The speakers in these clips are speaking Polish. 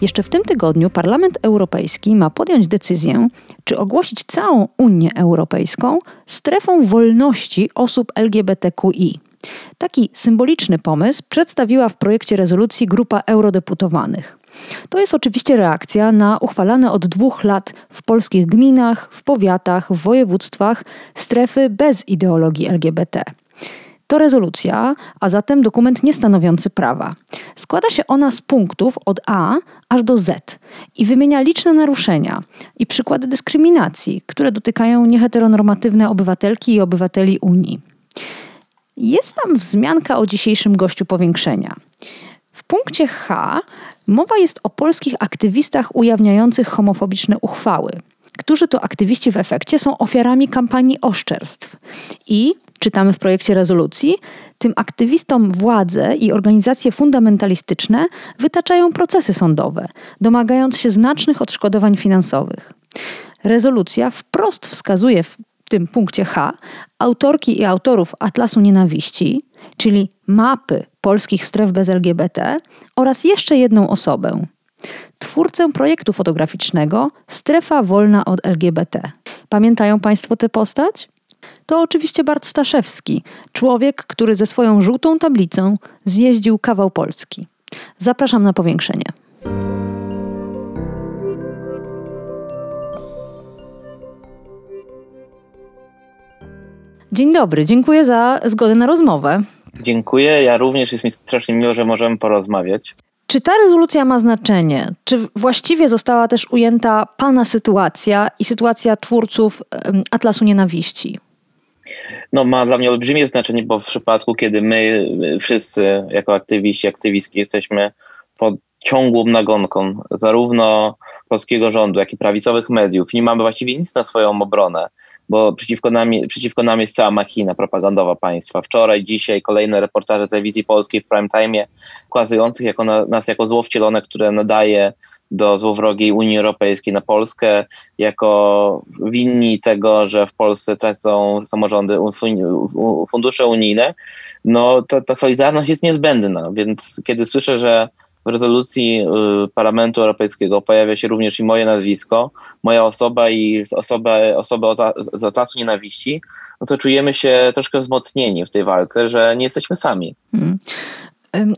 Jeszcze w tym tygodniu Parlament Europejski ma podjąć decyzję, czy ogłosić całą Unię Europejską strefą wolności osób LGBTQI. Taki symboliczny pomysł przedstawiła w projekcie rezolucji grupa eurodeputowanych. To jest oczywiście reakcja na uchwalane od dwóch lat w polskich gminach, w powiatach, w województwach strefy bez ideologii LGBT. To rezolucja, a zatem dokument niestanowiący prawa. Składa się ona z punktów od A aż do Z i wymienia liczne naruszenia i przykłady dyskryminacji, które dotykają nieheteronormatywne obywatelki i obywateli Unii. Jest tam wzmianka o dzisiejszym gościu powiększenia. W punkcie H mowa jest o polskich aktywistach ujawniających homofobiczne uchwały, którzy to aktywiści w efekcie są ofiarami kampanii oszczerstw i czytamy w projekcie rezolucji, tym aktywistom władze i organizacje fundamentalistyczne wytaczają procesy sądowe, domagając się znacznych odszkodowań finansowych. Rezolucja wprost wskazuje w tym punkcie H autorki i autorów Atlasu Nienawiści, czyli mapy polskich stref bez LGBT oraz jeszcze jedną osobę. Twórcę projektu fotograficznego Strefa Wolna od LGBT. Pamiętają Państwo tę postać? To oczywiście Bart Staszewski, człowiek, który ze swoją żółtą tablicą zjeździł kawał Polski. Zapraszam na powiększenie. Dzień dobry, dziękuję za zgodę na rozmowę. Dziękuję, ja również jest mi strasznie miło, że możemy porozmawiać. Czy ta rezolucja ma znaczenie? Czy właściwie została też ujęta Pana sytuacja i sytuacja twórców Atlasu Nienawiści? No, ma dla mnie olbrzymie znaczenie, bo w przypadku, kiedy my wszyscy jako aktywiści, aktywistki jesteśmy pod ciągłą nagonką zarówno polskiego rządu, jak i prawicowych mediów nie mamy właściwie nic na swoją obronę, bo przeciwko nam, przeciwko nam jest cała machina propagandowa państwa. Wczoraj, dzisiaj kolejne reportaże telewizji polskiej w prime time ukazujących jako na, nas jako zło wcielone, które nadaje do złowrogiej Unii Europejskiej na Polskę jako winni tego, że w Polsce tracą samorządy fundusze unijne, no to ta solidarność jest niezbędna, więc kiedy słyszę, że w rezolucji y, Parlamentu Europejskiego pojawia się również i moje nazwisko, moja osoba i osoba, osoba z atlasu nienawiści, no to czujemy się troszkę wzmocnieni w tej walce, że nie jesteśmy sami. Hmm.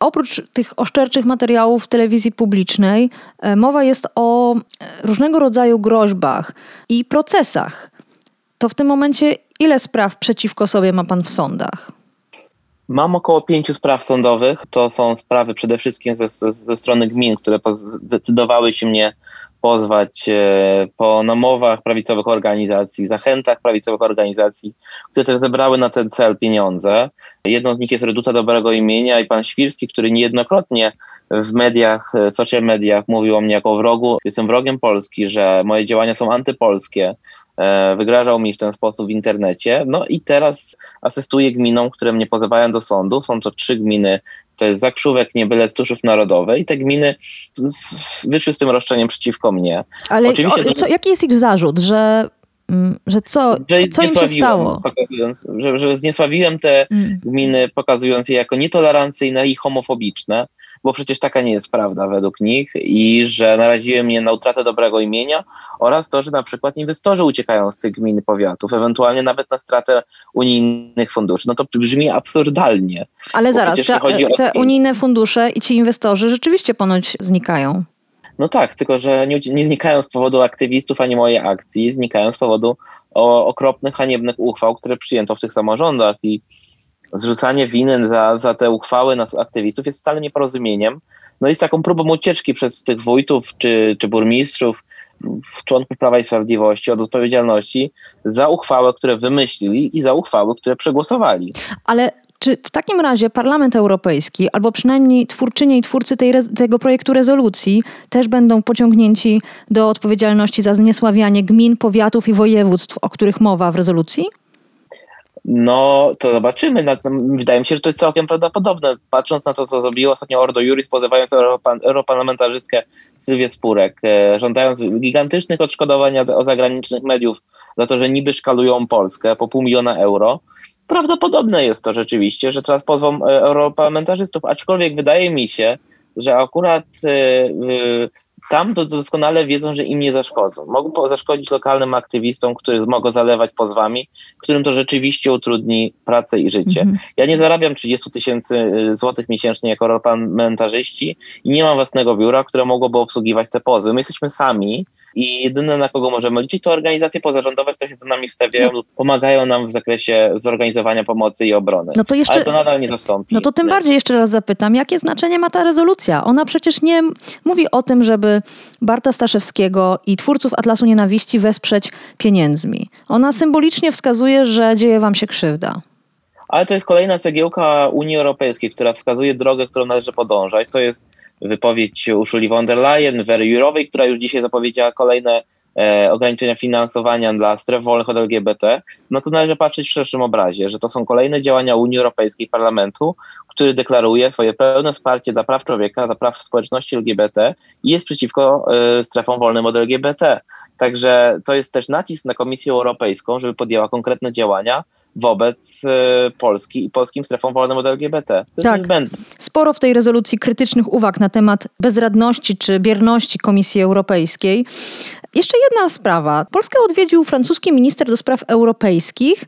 Oprócz tych oszczerczych materiałów telewizji publicznej, e, mowa jest o e, różnego rodzaju groźbach i procesach. To w tym momencie ile spraw przeciwko sobie ma pan w sądach? Mam około pięciu spraw sądowych. To są sprawy przede wszystkim ze, ze strony gmin, które zdecydowały się mnie pozwać e, po namowach prawicowych organizacji, zachętach prawicowych organizacji, które też zebrały na ten cel pieniądze. Jedną z nich jest Reduta Dobrego Imienia i pan Świrski, który niejednokrotnie w mediach, e, social mediach mówił o mnie jako wrogu. Jestem wrogiem Polski, że moje działania są antypolskie, wygrażał mi w ten sposób w internecie. No i teraz asystuję gminom, które mnie pozywają do sądu. Są to trzy gminy, to jest Zakrzówek, Niebylec, Tuszów Narodowe i te gminy wyszły z tym roszczeniem przeciwko mnie. Ale o, co, jaki jest ich zarzut, że mm, że co, że co im się stało? Że, że zniesławiłem te mm. gminy, pokazując je jako nietolerancyjne i homofobiczne bo przecież taka nie jest prawda według nich i że naraziły mnie na utratę dobrego imienia oraz to, że na przykład inwestorzy uciekają z tych gmin i powiatów, ewentualnie nawet na stratę unijnych funduszy. No to brzmi absurdalnie. Ale zaraz, te, te unijne fundusze i ci inwestorzy rzeczywiście ponoć znikają. No tak, tylko że nie, nie, znikają z powodu aktywistów ani mojej akcji, znikają z powodu o, okropnych, haniebnych uchwał, które przyjęto w tych samorządach i zrzucanie winy za, za te uchwały nas aktywistów jest totalnie nieporozumieniem. No jest taką próbą ucieczki przez tych wójtów czy, czy burmistrzów, członków Prawa i Sprawiedliwości od odpowiedzialności za uchwałę, które wymyślili i za uchwały, które przegłosowali. Ale Czy w takim razie Parlament Europejski, albo przynajmniej twórczynie i twórcy tej, tego projektu rezolucji, też będą pociągnięci do odpowiedzialności za zniesławianie gmin, powiatów i województw, o których mowa w rezolucji? No, to zobaczymy. Wydaje mi się, że to jest całkiem prawdopodobne. Patrząc na to, co zrobiło ostatnio Ordo Juris, pozywając europarlamentarzystkę Sylwię Spurek, e, żądając gigantycznych odszkodowań od zagranicznych mediów za to, że niby szkalują Polskę po pół miliona euro. Prawdopodobne jest to rzeczywiście, że teraz pozwą e, europarlamentarzystów, aczkolwiek wydaje mi się, że akurat e, tam to doskonale wiedzą, że im nie zaszkodzą. Mogą zaszkodzić lokalnym aktywistom, których mogą zalewać pozwami, którym to rzeczywiście utrudni pracę i życie. Mm -hmm. Ja nie zarabiam 30 tysięcy y, złotych miesięcznie jako europarlamentarzyści i nie mam własnego biura, które mogłoby obsługiwać te pozwy. My jesteśmy sami i jedyne na kogo możemy liczyć to organizacje pozarządowe, które się za nami wstawiają no. pomagają nam w zakresie zorganizowania pomocy i obrony. No to jeszcze, Ale to nadal nie zastąpi. No to tym bardziej jeszcze raz zapytam, jakie znaczenie ma ta rezolucja? Ona przecież nie mówi o tym, żeby Barta Staszewskiego i twórców Atlasu Nienawiści wesprzeć pieniędzmi. Ona symbolicznie wskazuje, że dzieje wam się krzywda. Ale to jest kolejna cegiełka Unii Europejskiej, która wskazuje drogę, którą należy podążać. To jest wypowiedź Ursuli von der Leyen, Wery Jurowej, która już dzisiaj zapowiedziała kolejne e, ograniczenia finansowania dla stref wolnych od LGBT, no to należy patrzeć w szerszym obrazie, że to są kolejne działania Unii Europejskiej Parlamentu, który deklaruje swoje pełne wsparcie dla praw człowieka, dla praw społeczności LGBT i jest przeciwko y, strefom wolnym od LGBT. Także to jest też nacisk na Komisję Europejską, żeby podjęła konkretne działania wobec y, Polski i polskim strefom wolnym od LGBT. To tak. Niezbędne. Sporo w tej rezolucji krytycznych uwag na temat bezradności czy bierności Komisji Europejskiej. Jeszcze jedna sprawa. Polskę odwiedził francuski minister do spraw europejskich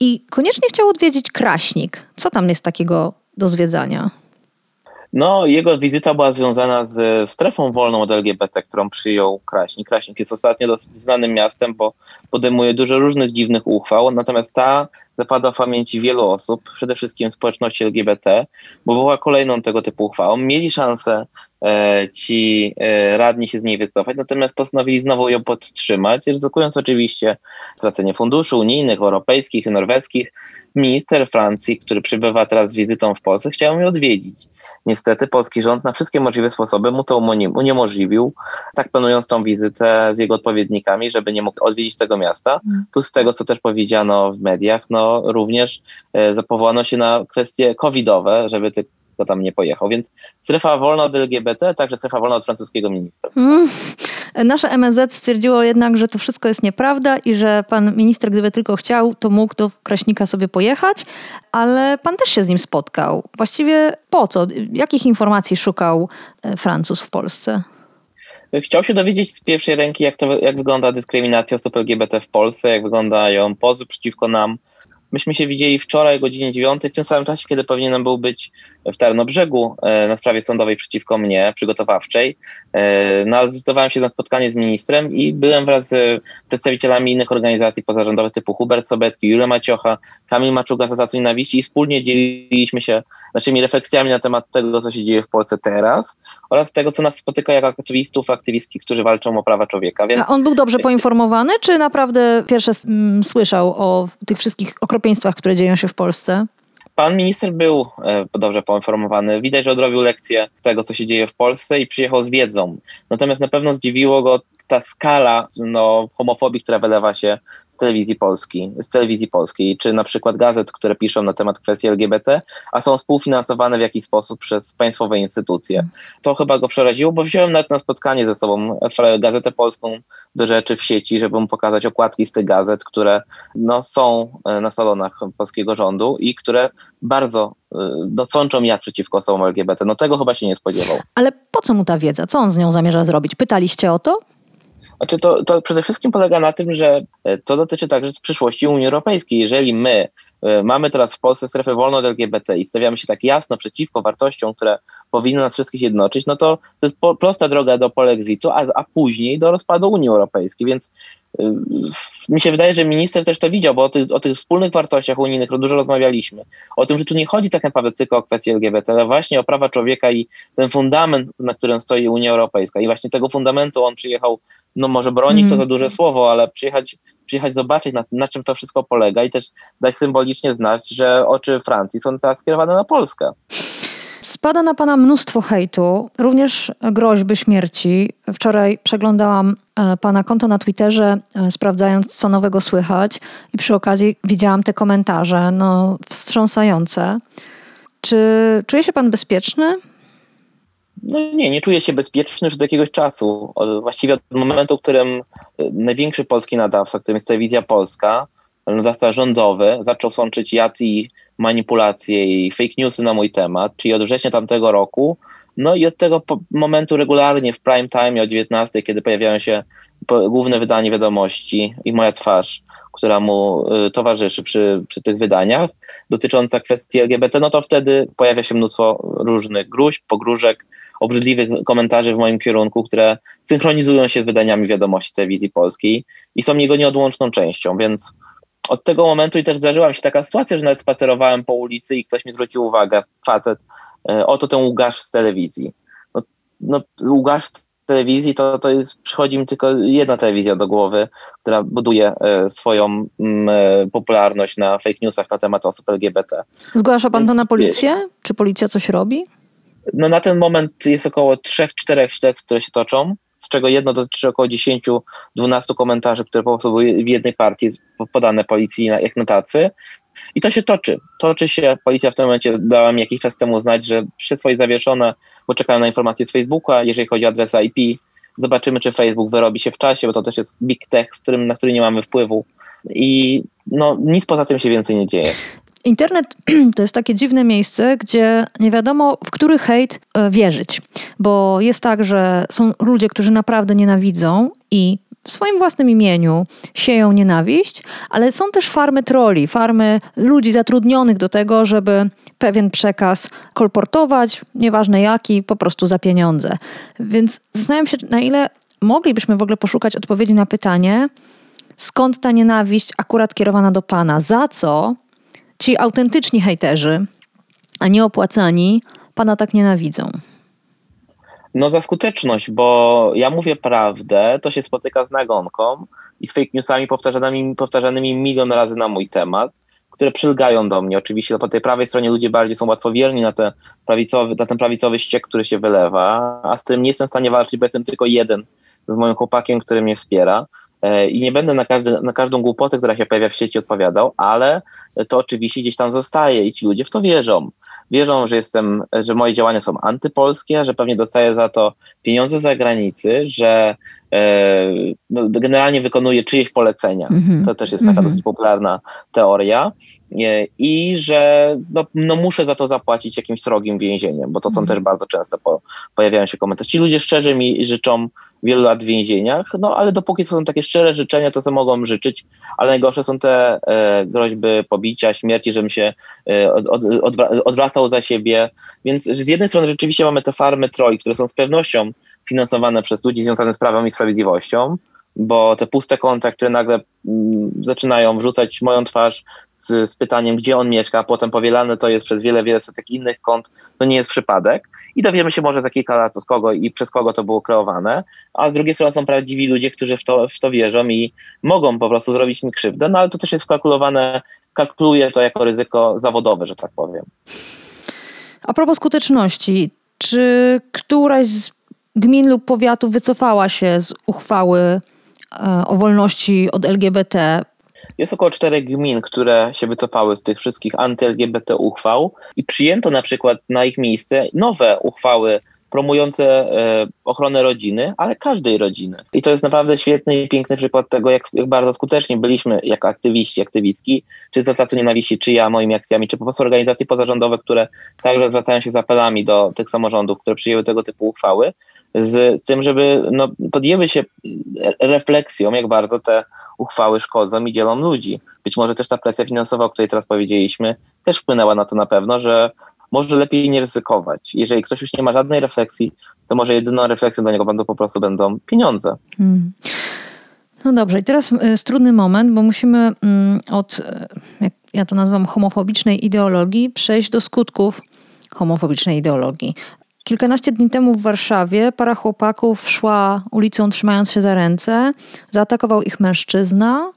i koniecznie chciał odwiedzić Kraśnik. Co tam jest takiego do zwiedzania? No, jego wizyta była związana z strefą wolną od LGBT, którą przyjął Kraśnik. Kraśnik jest ostatnio dosyć znanym miastem, bo podejmuje dużo różnych dziwnych uchwał, natomiast ta zapada w pamięci wielu osób, przede wszystkim społeczności LGBT, bo była kolejną tego typu uchwałą. Mieli szansę e, ci e, radni się z niej wycofać, natomiast postanowili znowu ją podtrzymać, ryzykując oczywiście stracenie funduszy unijnych, europejskich i norweskich. Minister Francji, który przybywa teraz z wizytą w Polsce, chciał ją odwiedzić. Niestety polski rząd na wszystkie możliwe sposoby mu to uniemożliwił, tak planując tą wizytę z jego odpowiednikami, żeby nie mógł odwiedzić tego miasta. Mm. Plus z tego, co też powiedziano w mediach, no również e, zapowołano się na kwestie covidowe, żeby tylko tam nie pojechał. Więc strefa wolna od LGBT, także strefa wolna od francuskiego ministra. Mm. Nasze MSZ stwierdziło jednak, że to wszystko jest nieprawda i że pan minister, gdyby tylko chciał, to mógł do Kraśnika sobie pojechać, ale pan też się z nim spotkał. Właściwie po co? Jakich informacji szukał e, Francuz w Polsce? Chciał się dowiedzieć z pierwszej ręki, jak, to, jak wygląda dyskryminacja osób LGBT w Polsce, jak wyglądają pozwy przeciwko nam, Myśmy się widzieli wczoraj o godzinie 9, w tym samym czasie, kiedy powinienem był być w Tarnobrzegu e, na sprawie sądowej przeciwko mnie, przygotowawczej. E, no, zdecydowałem się na spotkanie z ministrem i byłem wraz z przedstawicielami innych organizacji pozarządowych typu Hubert Sobecki, Julia Maciocha, Kamil Maczuga z Asocjacji Nienawiści i wspólnie dzieliliśmy się naszymi refleksjami na temat tego, co się dzieje w Polsce teraz oraz tego, co nas spotyka jako aktywistów, aktywistki, którzy walczą o prawa człowieka. Więc... A on był dobrze poinformowany, czy naprawdę pierwsze słyszał o tych wszystkich okropieństwach, które dzieją się w Polsce? Pan minister był e, dobrze poinformowany. Widać, że odrobił lekcję tego, co się dzieje w Polsce i przyjechał z wiedzą. Natomiast na pewno zdziwiło go ta skala no, homofobii, która wylewa się z telewizji polskiej, z telewizji polskiej, czy na przykład gazet, które piszą na temat kwestii LGBT, a są współfinansowane w jakiś sposób przez państwowe instytucje. To chyba go przeraziło, bo wziąłem nawet na spotkanie ze sobą Gazetę Polską do rzeczy w sieci, żeby mu pokazać okładki z tych gazet, które no, są e, na salonach polskiego rządu i które bardzo e, no, sączą jak przeciwko osobom LGBT. No tego chyba się nie spodziewał. Ale po co mu ta wiedza? Co on z nią zamierza zrobić? Pytaliście o to? Znaczy to, to przede wszystkim polega na tym, że e, to dotyczy także przyszłości Unii Europejskiej. Jeżeli my e, mamy teraz w Polsce strefę wolną od LGBT i stawiamy się tak jasno przeciwko wartościom, które powinny nas wszystkich jednoczyć, no to to jest po, prosta droga do polexitu, a, a później do rozpadu Unii Europejskiej. Więc mi się wydaje, że minister też to widział, bo o tych, o tych wspólnych wartościach unijnych dużo rozmawialiśmy. O tym, że tu nie chodzi tak naprawdę tylko o kwestię LGBT, ale właśnie o prawa człowieka i ten fundament, na którym stoi Unia Europejska. I właśnie tego fundamentu on przyjechał, no może bronić mm. to za duże słowo, ale przyjechać, przyjechać zobaczyć, na, na czym to wszystko polega i też dać symbolicznie znać, że oczy Francji są teraz skierowane na Polskę. Spada na pana mnóstwo hejtu, również groźby śmierci. Wczoraj przeglądałam pana konto na Twitterze, e, sprawdzając, co nowego słychać, i przy okazji widziałam te komentarze, no wstrząsające. Czy czuje się pan bezpieczny? No nie, nie czuję się bezpieczny już od jakiegoś czasu. Właściwie od momentu, w którym e, największy polski nadawca, którym jest telewizja polska, nadawca rządowy, zaczął sączyć jad i manipulacje i fake newsy na mój temat, czyli od września tamtego roku. No i od tego momentu regularnie w prime time o 19, kiedy pojawiają się główne wydanie wiadomości i moja twarz, która mu y, towarzyszy przy, przy tych wydaniach, dotycząca kwestii LGBT, no to wtedy pojawia się mnóstwo różnych gruźb, pogróżek, obrzydliwych komentarzy w moim kierunku, które synchronizują się z wydaniami wiadomości telewizji polskiej i są jego nieodłączną częścią, więc od tego momentu i też zdarzyła mi się taka sytuacja, że nawet spacerowałem po ulicy i ktoś mi zwrócił uwagę, facet, e, oto ten Łukasz z telewizji. No, no Łukasz z telewizji to, to jest, przychodzi mi tylko jedna telewizja do głowy, która buduje e, swoją mm, e, popularność na fake newsach na temat osób LGBT. Zgłasza pan to na policję? Czy policja coś robi? No na ten moment jest około 3-4 śledztw, które się toczą z czego jedno dotyczy około 10-12 komentarzy, które po prostu były w jednej partii podane policji jak na tacy. I to się toczy. Toczy się. Policja w tym momencie dała mi jakiś czas temu znać, że wszystko jest zawieszone, bo czekają na informacje z Facebooka, jeżeli chodzi o adres IP. Zobaczymy, czy Facebook wyrobi się w czasie, bo to też jest big tech, z którym, na który nie mamy wpływu. I no, nic poza tym się więcej nie dzieje. Internet to jest takie dziwne miejsce, gdzie nie wiadomo, w który hejt e, wierzyć. Bo jest tak, że są ludzie, którzy naprawdę nienawidzą i w swoim własnym imieniu sieją nienawiść, ale są też farmy troli, farmy ludzi zatrudnionych do tego, żeby pewien przekaz kolportować, nieważne jaki, po prostu za pieniądze. Więc zastanawiam się, na ile moglibyśmy w ogóle poszukać odpowiedzi na pytanie, skąd ta nienawiść akurat kierowana do Pana, za co ci autentyczni hejterzy, a nie opłacani, pana tak nienawidzą? No za skuteczność, bo ja mówię prawdę, to się spotyka z nagonką i z fake newsami powtarzanymi, powtarzanymi milion razy na mój temat, które przylgają do mnie. Oczywiście po tej prawej stronie ludzie bardziej są łatwowierni na, te prawicowy, na ten prawicowy ściek, który się wylewa, a z tym nie jestem w stanie walczyć, bo jestem tylko jeden z moim chłopakiem, który mnie wspiera. E, I nie będę na, każdy, na każdą głupotę, która się pojawia w sieci odpowiadał, ale to oczywiście gdzieś tam zostaje i ci ludzie w to wierzą. Wierzą, że jestem, że moje działania są antypolskie, że pewnie dostaję za to pieniądze z zagranicy, że no, generalnie wykonuję czyjeś polecenia. Mm -hmm. To też jest taka mm -hmm. dosyć popularna teoria. E, I że no, no, muszę za to zapłacić jakimś srogim więzieniem, bo to są mm -hmm. też bardzo często po, pojawiają się komentarze. Ci ludzie szczerze mi życzą wielu lat w więzieniach, no ale dopóki to są takie szczere życzenia, to co mogą życzyć, ale najgorsze są te e, groźby pobicia, śmierci, żebym się e, od, od, odwracał za siebie. Więc z jednej strony rzeczywiście mamy te farmy troli, które są z pewnością finansowane przez ludzi związanych z prawem i sprawiedliwością, bo te puste konta, które nagle mm, zaczynają wrzucać moją twarz z, z, pytaniem, gdzie on mieszka, a potem powielane to jest przez wiele, wiele setek innych kont, to nie jest przypadek. I dowiemy się może za kilka lat od kogo i przez kogo to było kreowane, a z drugiej strony są prawdziwi ludzie, którzy w to, w to wierzą i mogą po prostu zrobić mi krzywdę, no ale to też jest wkalkulowane, kalkuluje to jako ryzyko zawodowe, że tak powiem. A propos skuteczności, czy któraś z gmin lub powiatów wycofała się z uchwały e, o wolności od LGBT jest około czterech gmin, które się wycofały z tych wszystkich anty-LGBT uchwał i przyjęto na przykład na ich miejsce nowe uchwały promujące e, ochronę rodziny, ale każdej rodziny. I to jest naprawdę świetny i piękny przykład tego, jak, jak bardzo skutecznie byliśmy jako aktywiści, aktywistki, czy z Atlasu Nienawiści, czy ja moimi akcjami, czy po prostu organizacje pozarządowe, które także zwracają się z apelami do tych samorządów, które przyjęły tego typu uchwały, z tym, żeby no, podjęły się refleksją, jak bardzo te uchwały szkodzą i dzielą ludzi. Być może też ta presja finansowa, o której teraz powiedzieliśmy, też wpłynęła na to na pewno, że może lepiej nie ryzykować. Jeżeli ktoś już nie ma żadnej refleksji, to może jedyną refleksją do niego będą po prostu będą pieniądze. Hmm. No dobrze, i teraz jest trudny moment, bo musimy mm, od, jak ja to nazywam, homofobicznej ideologii przejść do skutków homofobicznej ideologii. Kilkanaście dni temu w Warszawie para chłopaków szła ulicą trzymając się za ręce. Zaatakował ich mężczyzna.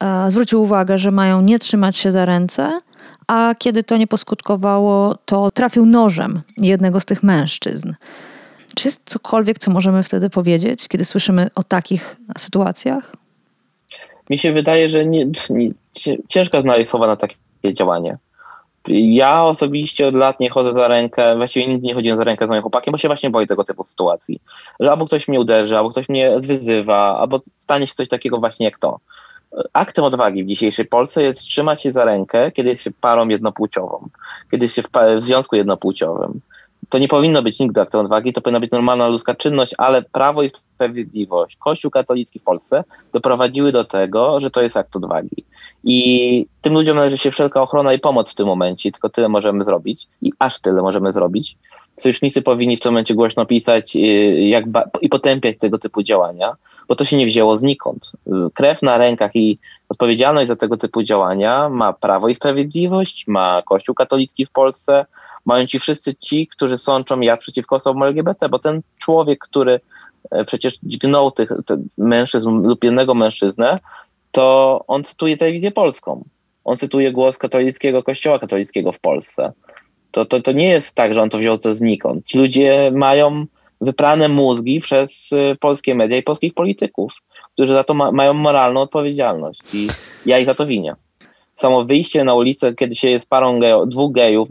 E, zwrócił uwagę, że mają nie trzymać się za ręce, a kiedy to nie poskutkowało, to trafił nożem jednego z tych mężczyzn. Czy jest cokolwiek, co możemy wtedy powiedzieć, kiedy słyszymy o takich sytuacjach? Mi się wydaje, że nie, nie, ciężko znaleźć słowa na takie działanie. Ja osobiście od lat nie chodzę za rękę, właściwie nigdy nie chodziłem za rękę z moim chłopakiem, bo się właśnie boję tego typu sytuacji. Że albo ktoś mnie uderzy, albo ktoś mnie wyzywa, albo stanie się coś takiego właśnie jak to. Aktem odwagi w dzisiejszej Polsce jest trzymać się za rękę, kiedy jest się parą jednopłciową, kiedy jest się w, w związku jednopłciowym to nie powinno być nigdy aktem odwagi, to powinna być normalna ludzka czynność, ale prawo i sprawiedliwość, Kościół katolicki w Polsce doprowadziły do tego, że to jest akt odwagi. I tym ludziom należy się wszelka ochrona i pomoc w tym momencie, tylko tyle możemy zrobić i aż tyle możemy zrobić. Sojusznicy powinni w tym momencie głośno pisać y, jak i potępiać tego typu działania, bo to się nie wzięło znikąd. Krew na rękach i odpowiedzialność za tego typu działania ma Prawo i Sprawiedliwość, ma Kościół katolicki w Polsce, mają ci wszyscy ci, którzy sączą jak przeciwko osobom LGBT, bo ten człowiek, który e, przecież dźgnął tych mężczyzn lub jednego mężczyznę, to on cytuje telewizję polską. On cytuje głos katolickiego kościoła katolickiego w Polsce. To, to, to nie jest tak, że on to wziął to znikąd. Ci ludzie mają wyprane mózgi przez e, polskie media i polskich polityków, którzy za to ma, mają moralną odpowiedzialność. I ja ich za to winię samo wyjście na ulicę, kiedy się jest parą gejo, dwóch gejów,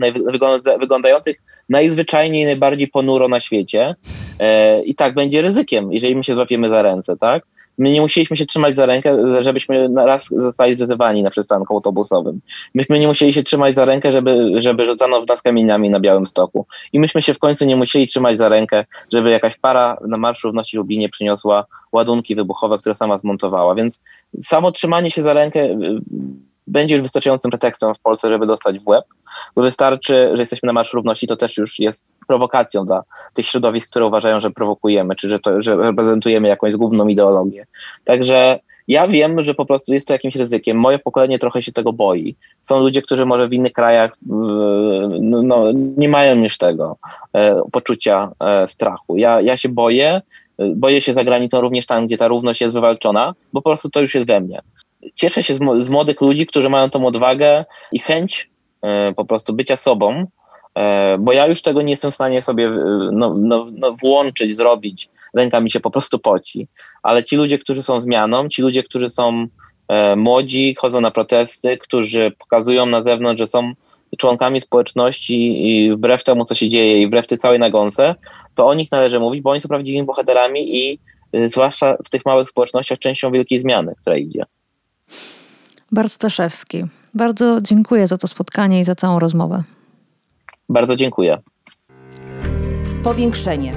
wyglądających najzwyczajniej najbardziej ponuro na świecie e, i tak będzie ryzykiem, jeżeli my się złapiemy za ręce, tak? My nie musieliśmy się trzymać za rękę, żebyśmy raz zostali zwyzywani na przystanku autobusowym. Myśmy nie musieli się trzymać za rękę, żeby, żeby rzucano w nas kamieniami na Białym Stoku. I myśmy się w końcu nie musieli trzymać za rękę, żeby jakaś para na Marszu Równości Lublinie przyniosła ładunki wybuchowe, które sama zmontowała. Więc samo trzymanie się za rękę będzie już wystarczającym pretekstem w Polsce, żeby dostać w łeb, bo wystarczy, że jesteśmy na Marsz Równości, to też już jest prowokacją dla tych środowisk, które uważają, że prowokujemy, czy że, to, że reprezentujemy jakąś zgubną ideologię. Także ja wiem, że po prostu jest to jakimś ryzykiem. Moje pokolenie trochę się tego boi. Są ludzie, którzy może w innych krajach no, no, nie mają już tego e, poczucia e, strachu. Ja, ja się boję, boję się za granicą również tam, gdzie ta równość jest wywalczona, bo po prostu to już jest we mnie cieszę się z, z młodych ludzi, którzy mają tą odwagę i chęć po prostu bycia sobą, e, bo ja już tego nie jestem w stanie sobie e, no, no, no, włączyć, zrobić. Ręka mi się po prostu poci. Ale ci ludzie, którzy są zmianą, ci ludzie, którzy są młodzi, chodzą na protesty, którzy pokazują na zewnątrz, że są członkami społeczności i wbrew temu, co się dzieje i wbrew tej całej nagonce, to o nich należy mówić, bo oni są prawdziwymi bohaterami i zwłaszcza w tych małych społecznościach częścią wielkiej zmiany, która idzie. Bart Staszewski. Bardzo dziękuję za to spotkanie i za całą rozmowę. Bardzo dziękuję. Powiększenie.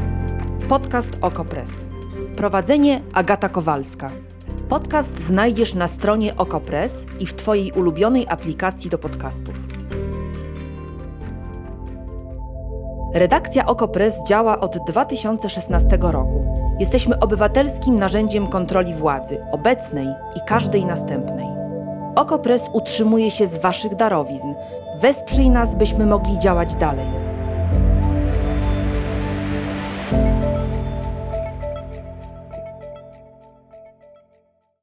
Podcast Okopres. Prowadzenie Agata Kowalska. Podcast znajdziesz na stronie Okopres i w Twojej ulubionej aplikacji do podcastów. Redakcja Okopres działa od 2016 roku. Jesteśmy obywatelskim narzędziem kontroli władzy, obecnej i każdej następnej. Okopres utrzymuje się z Waszych darowizn. Wesprzyj nas, byśmy mogli działać dalej.